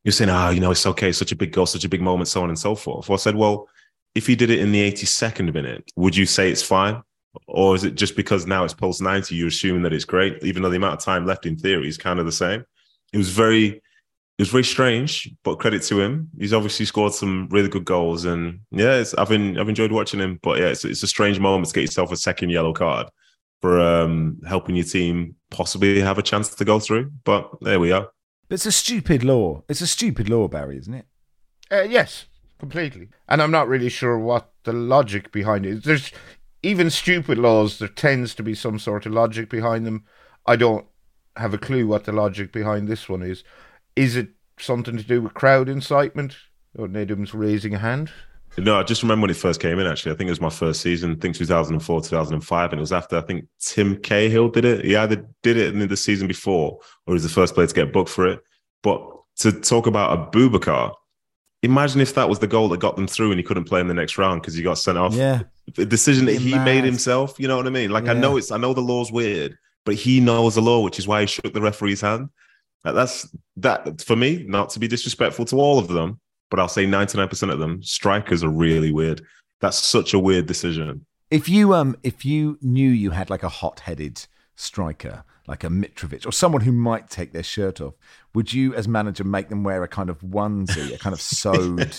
you're saying, ah, oh, you know, it's okay, such a big goal, such a big moment, so on and so forth. Well, I said, well, if he did it in the 82nd minute, would you say it's fine? Or is it just because now it's post 90, you're assuming that it's great, even though the amount of time left in theory is kind of the same? It was very, it was very strange, but credit to him. He's obviously scored some really good goals. And yeah, I've been, I've enjoyed watching him. But yeah, it's, it's a strange moment to get yourself a second yellow card for um, helping your team possibly have a chance to go through. But there we are. But it's a stupid law. It's a stupid law, Barry, isn't it? Uh, yes, completely. And I'm not really sure what the logic behind it is. There's even stupid laws, there tends to be some sort of logic behind them. I don't have a clue what the logic behind this one is. Is it something to do with crowd incitement? Or Nedum's raising a hand? No, I just remember when it first came in. Actually, I think it was my first season. I think 2004, 2005, and it was after I think Tim Cahill did it. He either did it in the season before, or he was the first player to get booked for it. But to talk about Aboubakar, imagine if that was the goal that got them through, and he couldn't play in the next round because he got sent off. Yeah, the decision that he mad. made himself. You know what I mean? Like yeah. I know it's I know the law's weird, but he knows the law, which is why he shook the referee's hand. That's that for me. Not to be disrespectful to all of them, but I'll say ninety nine percent of them strikers are really weird. That's such a weird decision. If you um if you knew you had like a hot headed striker like a Mitrovic or someone who might take their shirt off, would you, as manager, make them wear a kind of onesie, a kind of sewed,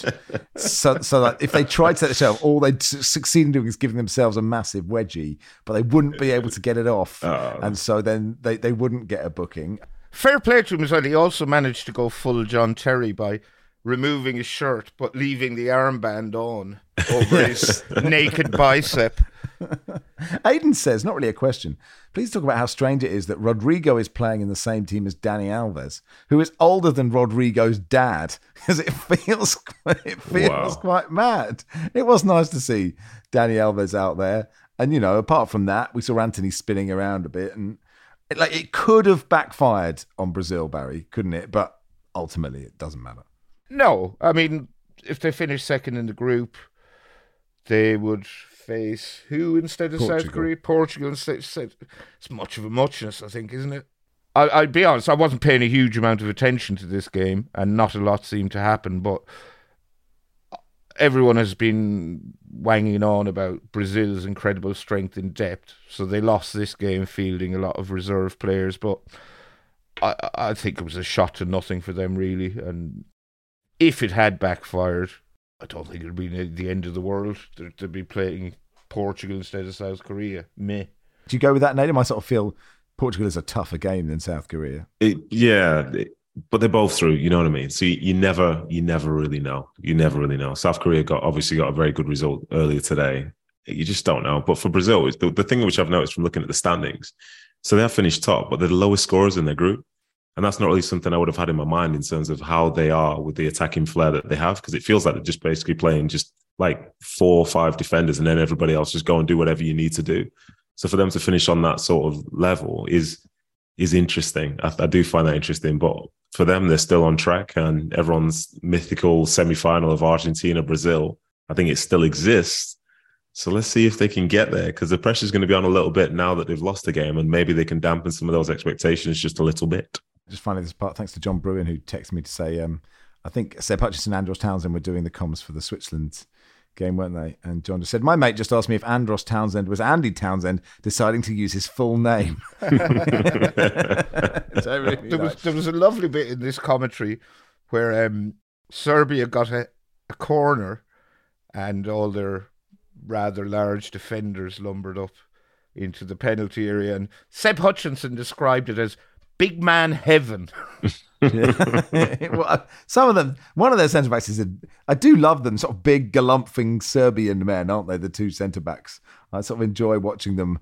so, so that if they tried to take the shirt off, all they'd succeed in doing is giving themselves a massive wedgie, but they wouldn't be able to get it off, oh. and so then they, they wouldn't get a booking. Fair play to him as well. He also managed to go full John Terry by removing his shirt but leaving the armband on over his naked bicep. Aiden says, not really a question. Please talk about how strange it is that Rodrygo is playing in the same team as Dani Alves, who is older than Rodrygo's dad, because it feels it feels wow. quite mad. It was nice to see Dani Alves out there, and you know, apart from that, we saw Antony spinning around a bit, and it, like it could have backfired on Brazil, Barry, couldn't it? But ultimately, it doesn't matter. No, I mean, if they finish second in the group, they would face who instead of Portugal. South Korea? Portugal instead. It's much of a muchness, I think, isn't it? I, will be honest, I wasn't paying a huge amount of attention to this game, and not a lot seemed to happen. But everyone has been wanging on about Brazil's incredible strength in depth, so they lost this game fielding a lot of reserve players. But I, I think it was a shot to nothing for them, really. And if it had backfired, I don't think it'd be the end of the world to, to be playing Portugal instead of South Korea. Me. Do you go with that, Nate? I sort of feel Portugal is a tougher game than South Korea. It, yeah, it, but they're both through. You know what I mean? So you, you, never, you never really know. You never really know. South Korea got obviously got a very good result earlier today. You just don't know. But for Brazil, the, the thing which I've noticed from looking at the standings, so they have finished top, but they're the lowest scorers in their group. And that's not really something I would have had in my mind in terms of how they are with the attacking flair that they have, because it feels like they're just basically playing just like four or five defenders and then everybody else just go and do whatever you need to do. So for them to finish on that sort of level is is interesting. I, I do find that interesting, but for them, they're still on track and everyone's mythical semi final of Argentina, Brazil, I think it still exists. So let's see if they can get there because the pressure's going to be on a little bit now that they've lost the game, and maybe they can dampen some of those expectations just a little bit. Just finally, this part, thanks to John Bruin who texted me to say, um, I think Seb Hutchinson and Andros Townsend were doing the comms for the Switzerland game, weren't they? And John just said, My mate just asked me if Andros Townsend was Andy Townsend deciding to use his full name. really there, was, there was a lovely bit in this commentary where um, Serbia got a, a corner and all their rather large defenders lumbered up into the penalty area. And Seb Hutchinson described it as big man heaven. some of them, one of their centre backs is, a, I do love them, sort of big, galumphing Serbian men, aren't they? The two centre backs. I sort of enjoy watching them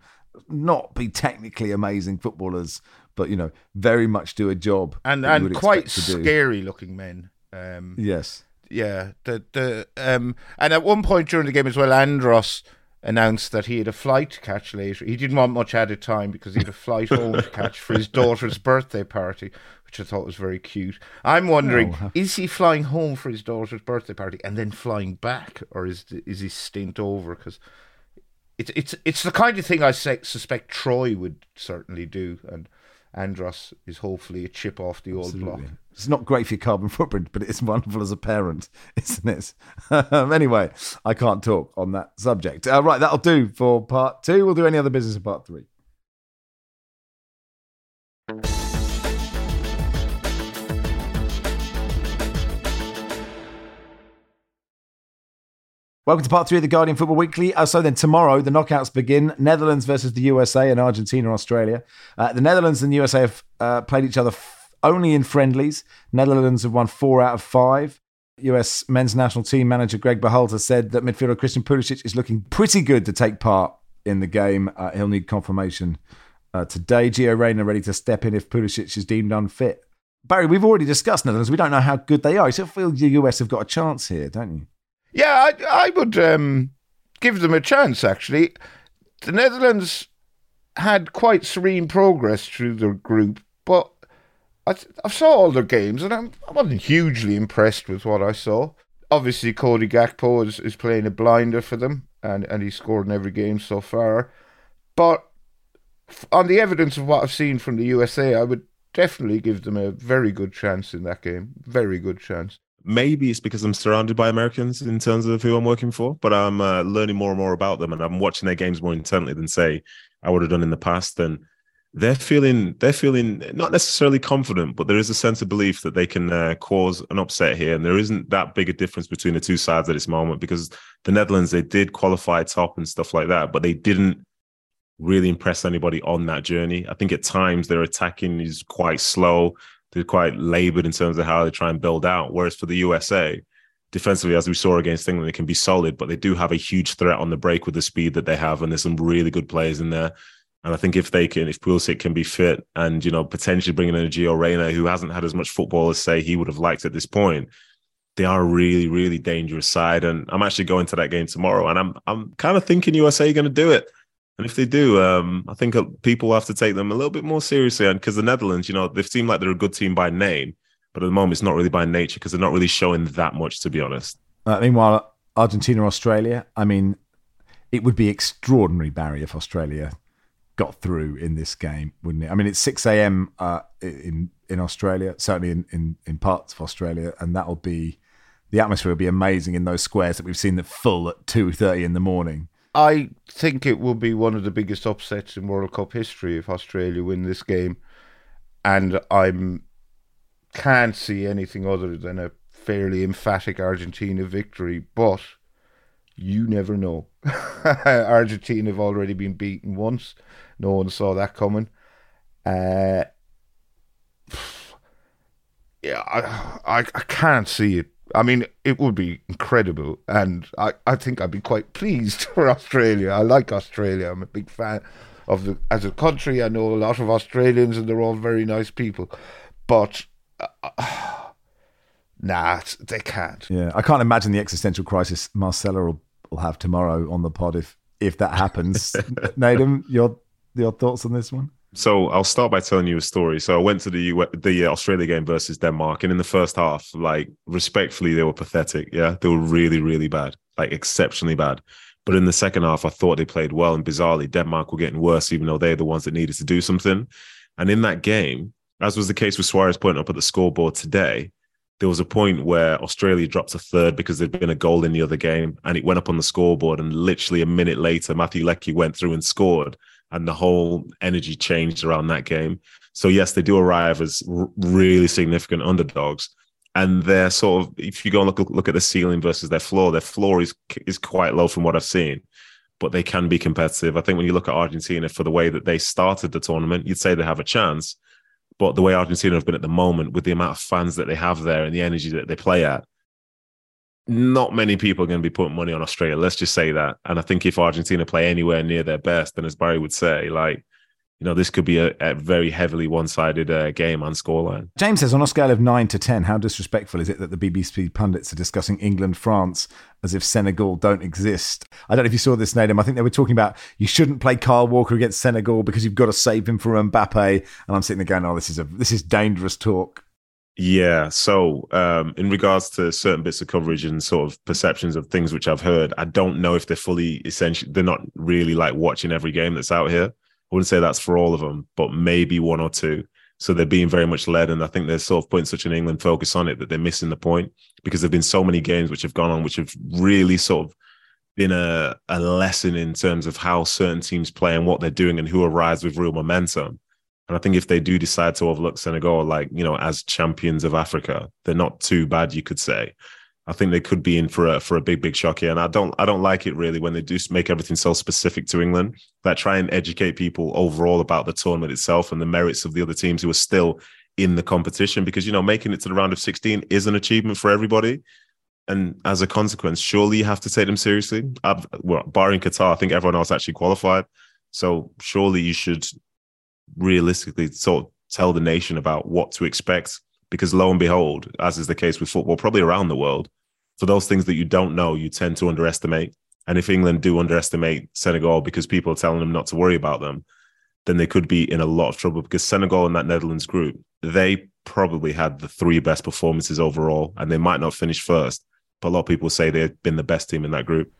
not be technically amazing footballers, but you know, very much do a job and and quite scary looking men. Um, yes, yeah. The the um, and at one point during the game as well, Andros announced that he had a flight to catch later. He didn't want much added time because he had a flight home to catch for his daughter's birthday party, which I thought was very cute. I'm wondering, oh. is he flying home for his daughter's birthday party and then flying back, or is is his stint over? Because it's it's it's the kind of thing I suspect Troy would certainly do, and Andros is hopefully a chip off the old Absolutely. block. It's not great for your carbon footprint, but it's wonderful as a parent, isn't it? Um, anyway, I can't talk on that subject. Uh, right, that'll do for part two. We'll do any other business in part three. Welcome to part three of the Guardian Football Weekly. Uh, so then tomorrow, the knockouts begin. Netherlands versus the USA and Argentina, Australia. Uh, the Netherlands and the USA have uh, played each other f- only in friendlies. Netherlands have won four out of five. US men's national team manager Greg Berhalter said that midfielder Christian Pulisic is looking pretty good to take part in the game. Uh, he'll need confirmation uh, today. Gio Reyna ready to step in if Pulisic is deemed unfit. Barry, we've already discussed Netherlands. We don't know how good they are. You still feel the US have got a chance here, don't you? Yeah, I, I would um, give them a chance, actually. The Netherlands had quite serene progress through the group, but I, I saw all their games and I'm, I wasn't hugely impressed with what I saw. Obviously, Cody Gakpo is, is playing a blinder for them, and, and he's scored in every game so far. But on the evidence of what I've seen from the USA, I would definitely give them a very good chance in that game. Very good chance maybe it's because I'm surrounded by Americans in terms of who I'm working for, but I'm uh, learning more and more about them, and I'm watching their games more intently than say I would have done in the past. And they're feeling they're feeling not necessarily confident, but there is a sense of belief that they can uh, cause an upset here, and there isn't that big a difference between the two sides at this moment because the Netherlands they did qualify top and stuff like that, but they didn't really impress anybody on that journey. I think at times their attacking is quite slow they're quite labored in terms of how they try and build out. Whereas for the USA, defensively, as we saw against England, they can be solid, but they do have a huge threat on the break with the speed that they have, and there's some really good players in there. And I think if they can, if Pulisic can be fit, and you know potentially bringing in a Gio Reyna who hasn't had as much football as say he would have liked at this point, they are a really, really dangerous side. And I'm actually going to that game tomorrow, and I'm I'm kind of thinking USA are going to do it. And if they do, um, I think people have to take them a little bit more seriously. And because the Netherlands, you know, they seem like they're a good team by name, but at the moment it's not really by nature because they're not really showing that much, to be honest. Uh, meanwhile, Argentina, Australia. I mean, it would be extraordinary, Barry, if Australia got through in this game, wouldn't it? I mean, it's six a.m. Uh, in in Australia, certainly in, in in parts of Australia, and that'll be the atmosphere will be amazing in those squares that we've seen that full at two thirty in the morning. I think it will be one of the biggest upsets in World Cup history if Australia win this game, and I'm can't see anything other than a fairly emphatic Argentina victory. But you never know. Argentina have already been beaten once. No one saw that coming. Uh, yeah, I, I, I can't see it I mean, it would be incredible, and I, I think I'd be quite pleased for Australia. I like Australia. I'm a big fan of the as a country. I know a lot of Australians, and they're all very nice people, but. Uh, nah, they can't. Yeah, I can't imagine the existential crisis Marcela will, will have tomorrow on the pod if if that happens. Nedum, your your thoughts on this one? So I'll start by telling you a story. So I went to the the uh, Australia game versus Denmark, and in the first half, like respectfully, they were pathetic. Yeah, they were really, really bad, like exceptionally bad. But in the second half, I thought they played well, and bizarrely, Denmark were getting worse, even though they're the ones that needed to do something. And in that game, as was the case with Suarez pointing up at the scoreboard today, there was a point where Australia dropped a third because there'd been a goal in the other game, and it went up on the scoreboard. And literally a minute later, Matthew Leckie went through and scored, and the whole energy changed around that game. So yes, they do arrive as r- really significant underdogs, and they're sort of if you go and look look at the ceiling versus their floor, their floor is is quite low from what I've seen, but they can be competitive. I think when you look at Argentina for the way that they started the tournament, you'd say they have a chance, but the way Argentina have been at the moment, with the amount of fans that they have there and the energy that they play at, not many people are going to be putting money on Australia. Let's just say that. And I think if Argentina play anywhere near their best, then as Barry would say, like you know, this could be a, a very heavily one-sided uh, game on scoreline. James says, on a scale of nine to ten, how disrespectful is it that the BBC pundits are discussing England France as if Senegal don't exist? I don't know if you saw this, Nedum. I think they were talking about you shouldn't play Kyle Walker against Senegal because you've got to save him for Mbappe. And I'm sitting there going, oh, this is a this is dangerous talk. Yeah. So, um, in regards to certain bits of coverage and sort of perceptions of things which I've heard, I don't know if they're fully essentially, they're not really like watching every game that's out here. Wouldn't say that's for all of them, but maybe one or two. So they're being very much led. And I think they're sort of putting such an England focus on it that they're missing the point because there have been so many games which have gone on, which have really sort of been a, a lesson in terms of how certain teams play and what they're doing and who arrives with real momentum. And I think if they do decide to overlook Senegal, like, you know, as champions of Africa, they're not too bad, you could say. I think they could be in for a for a big big shock here, and I don't I don't like it really when they do make everything so specific to England that try and educate people overall about the tournament itself and the merits of the other teams who are still in the competition. Because you know making it to the round of 16 is an achievement for everybody. And as a consequence surely you have to take them seriously. I've, well, barring qatar i think everyone else actually qualified. So surely you should realistically sort of tell the nation about what to expect because lo and behold, as is the case with football, probably around the world, for those things that you don't know, you tend to underestimate. And if England do underestimate Senegal because people are telling them not to worry about them, then they could be in a lot of trouble because Senegal and that Netherlands group, they probably had the three best performances overall, and they might not finish first. But a lot of people say they've been the best team in that group.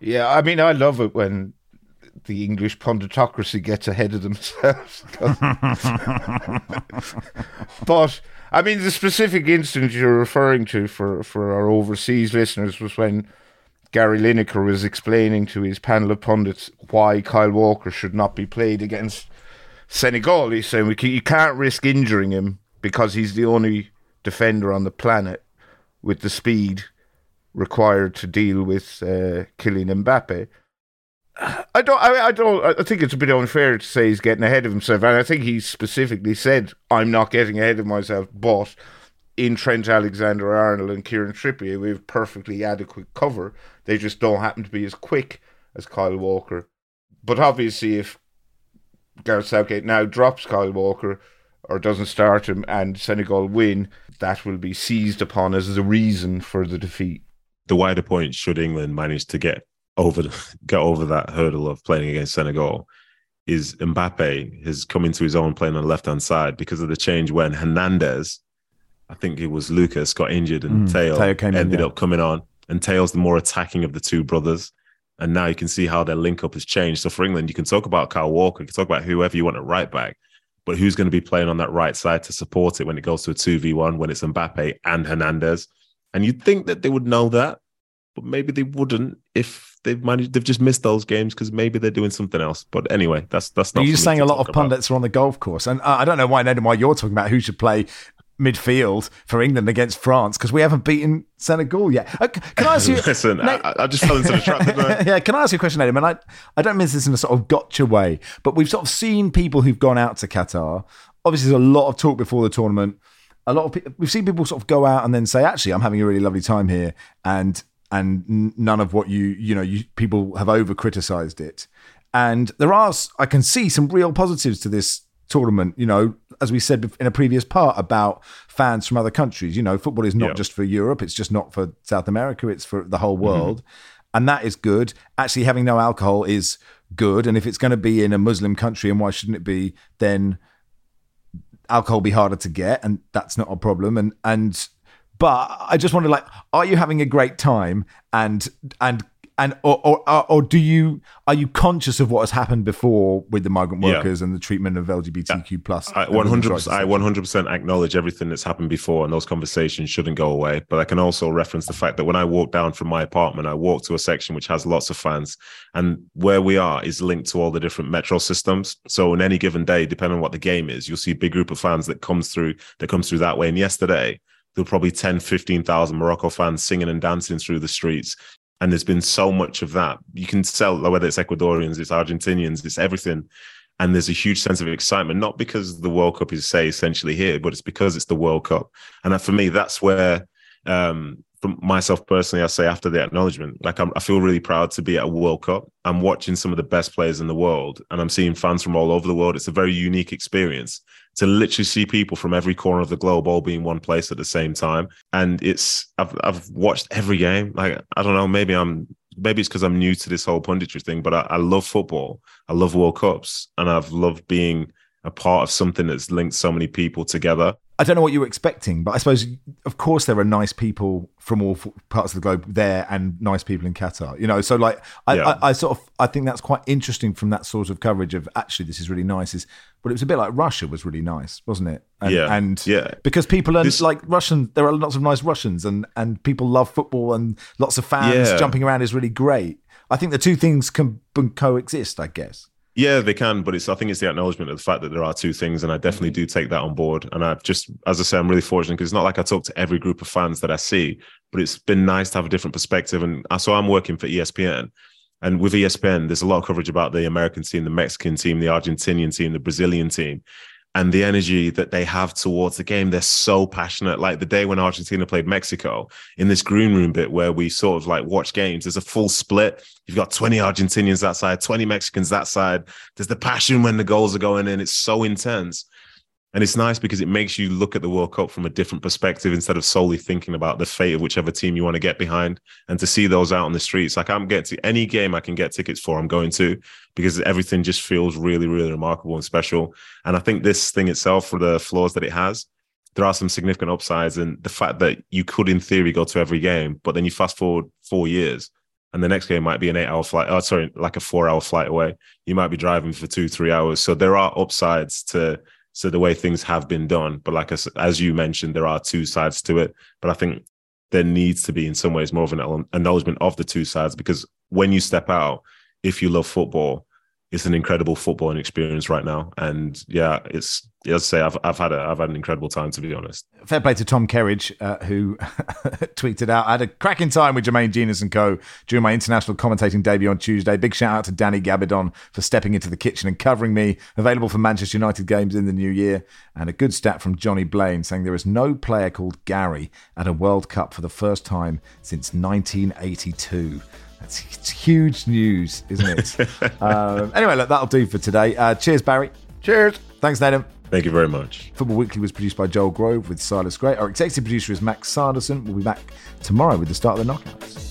Yeah, I mean, I love it when the English punditocracy gets ahead of themselves. but I mean, the specific instance you're referring to for, for our overseas listeners was when Gary Lineker was explaining to his panel of pundits why Kyle Walker should not be played against Senegal. He's saying can, you can't risk injuring him because he's the only defender on the planet with the speed required to deal with uh, Kylian Mbappe. I don't. I, I, don't. I think it's a bit unfair to say he's getting ahead of himself, and I think he specifically said, "I'm not getting ahead of myself." But in Trent Alexander-Arnold and Kieran Trippier, we have perfectly adequate cover. They just don't happen to be as quick as Kyle Walker. But obviously, if Gareth Southgate now drops Kyle Walker or doesn't start him, and Senegal win, that will be seized upon as the reason for the defeat. The wider point, should England manage to get over get over that hurdle of playing against Senegal is Mbappe has come into his own playing on the left hand side because of the change when Hernandez, I think it was Lucas, got injured and mm, ended in, yeah. up coming on. And Theo's the more attacking of the two brothers. And now you can see how their link up has changed. So for England, you can talk about Kyle Walker, you can talk about whoever you want at right back, but who's going to be playing on that right side to support it when it goes to a 2v1 when it's Mbappe and Hernandez? And you'd think that they would know that, but maybe they wouldn't if they've managed. They've just missed those games because maybe they're doing something else. But anyway, that's that's not. You're saying a lot of pundits are on the golf course, and I don't know why Ned and why you're talking about who should play midfield for England against France because we haven't beaten Senegal yet. Uh, can I ask you? Listen, Nate, I, I, just fell into the trap. yeah, can I ask you a question, Adam? And I, I don't mean this in a sort of gotcha way, but we've sort of seen people who've gone out to Qatar. Obviously, there's a lot of talk before the tournament. A lot of people, we've seen people sort of go out and then say, actually, I'm having a really lovely time here, and and none of what you you know you people have over criticized it and there are i can see some real positives to this tournament you know as we said in a previous part about fans from other countries you know football is not yeah. just for europe it's just not for south america it's for the whole mm-hmm. world mm-hmm. and that is good actually having no alcohol is good and if it's going to be in a muslim country and why shouldn't it be then alcohol be harder to get and that's not a problem and and but I just wonder, like, are you having a great time? And and and or, or or do you are you conscious of what has happened before with the migrant Yeah. workers and the treatment of LGBTQ plus? I one hundred I one hundred percent acknowledge everything that's happened before and those conversations shouldn't go away but I can also reference the fact that when I walk down from my apartment I walk to a section which has lots of fans and where we are is linked to all the different metro systems so in any given day depending on what the game is you'll see a big group of fans that comes through that comes through that way and yesterday there were probably 10 15,000 Morocco fans singing and dancing through the streets and there's been so much of that you can tell whether it's Ecuadorians it's Argentinians it's everything and there's a huge sense of excitement, not because the World Cup is say essentially here, but it's because it's the World Cup. And for me, that's where, um, from myself personally, I say after the acknowledgement, like I'm, I feel really proud to be at a World Cup. I'm watching some of the best players in the world, and I'm seeing fans from all over the world. It's a very unique experience to literally see people from every corner of the globe all be in one place at the same time. And it's I've I've watched every game. Like I don't know, maybe I'm maybe it's because I'm new to this whole punditry thing, but I, I love football. I love World Cups, and I've loved being a part of something that's linked so many people together. I don't know what you were expecting, but I suppose, of course, there are nice people from all parts of the globe there, and nice people in Qatar. You know, so like, I, Yeah. I, I sort of, I think that's quite interesting from that sort of coverage of actually this is really nice. Is, but it was a bit like Russia was really nice, wasn't it? And, Yeah. and Yeah. because people are This- like Russian. There are lots of nice Russians, and and people love football, and lots of fans Yeah. jumping around is really great. I think the two things can b- coexist. I guess. Yeah, they can, but it's I think it's the acknowledgement of the fact that there are two things, and I definitely mm-hmm. do take that on board. And I've just, as I say, I'm really fortunate because it's not like I talk to every group of fans that I see, but it's been nice to have a different perspective. And so I'm working for ESPN, and with ESPN, there's a lot of coverage about the American team, the Mexican team, the Argentinian team, the Brazilian team. And the energy that they have towards the game, they're so passionate. Like the day when Argentina played Mexico in this green room bit where we sort of like watch games, there's a full split. You've got 20 Argentinians that side, 20 Mexicans that side. There's the passion when the goals are going in. It's so intense. And it's nice because it makes you look at the World Cup from a different perspective instead of solely thinking about the fate of whichever team you want to get behind. And to see those out on the streets, like I'm getting to any game I can get tickets for, I'm going to because everything just feels really, really remarkable and special. And I think this thing itself, for the flaws that it has, there are some significant upsides. And the fact that you could, in theory, go to every game, but then you fast forward four years and the next game might be an eight hour flight. Oh, sorry, like a four hour flight away. You might be driving for two, three hours. So there are upsides to so the way things have been done. But like as, as you mentioned, there are two sides to it. But I think there needs to be, in some ways, more of an acknowledgement of the two sides because when you step out, if you love football, it's an incredible footballing experience right now. And yeah, it's as I say, I've I've had a I've had an incredible time to be honest. Fair play to Tom Kerridge, uh, who tweeted out, I had a cracking time with Jermaine Jenas and co during my international commentating debut on Tuesday. Big shout out to Danny Gabbidon for stepping into the kitchen and covering me. Available for Manchester United games in the new year. And a good stat from Johnny Blaine saying there is no player called Gary at a World Cup for the first time since 1982. That's it's huge news, isn't it? um, anyway, look, that'll do for today. Uh, cheers, Barry. Cheers. Thanks, Nathan. Thank you very much. Football Weekly was produced by Joel Grove with Silas Gray. Our executive producer is Max Sanderson. We'll be back tomorrow with the start of the knockouts.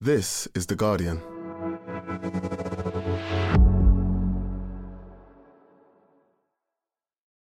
This is The Guardian.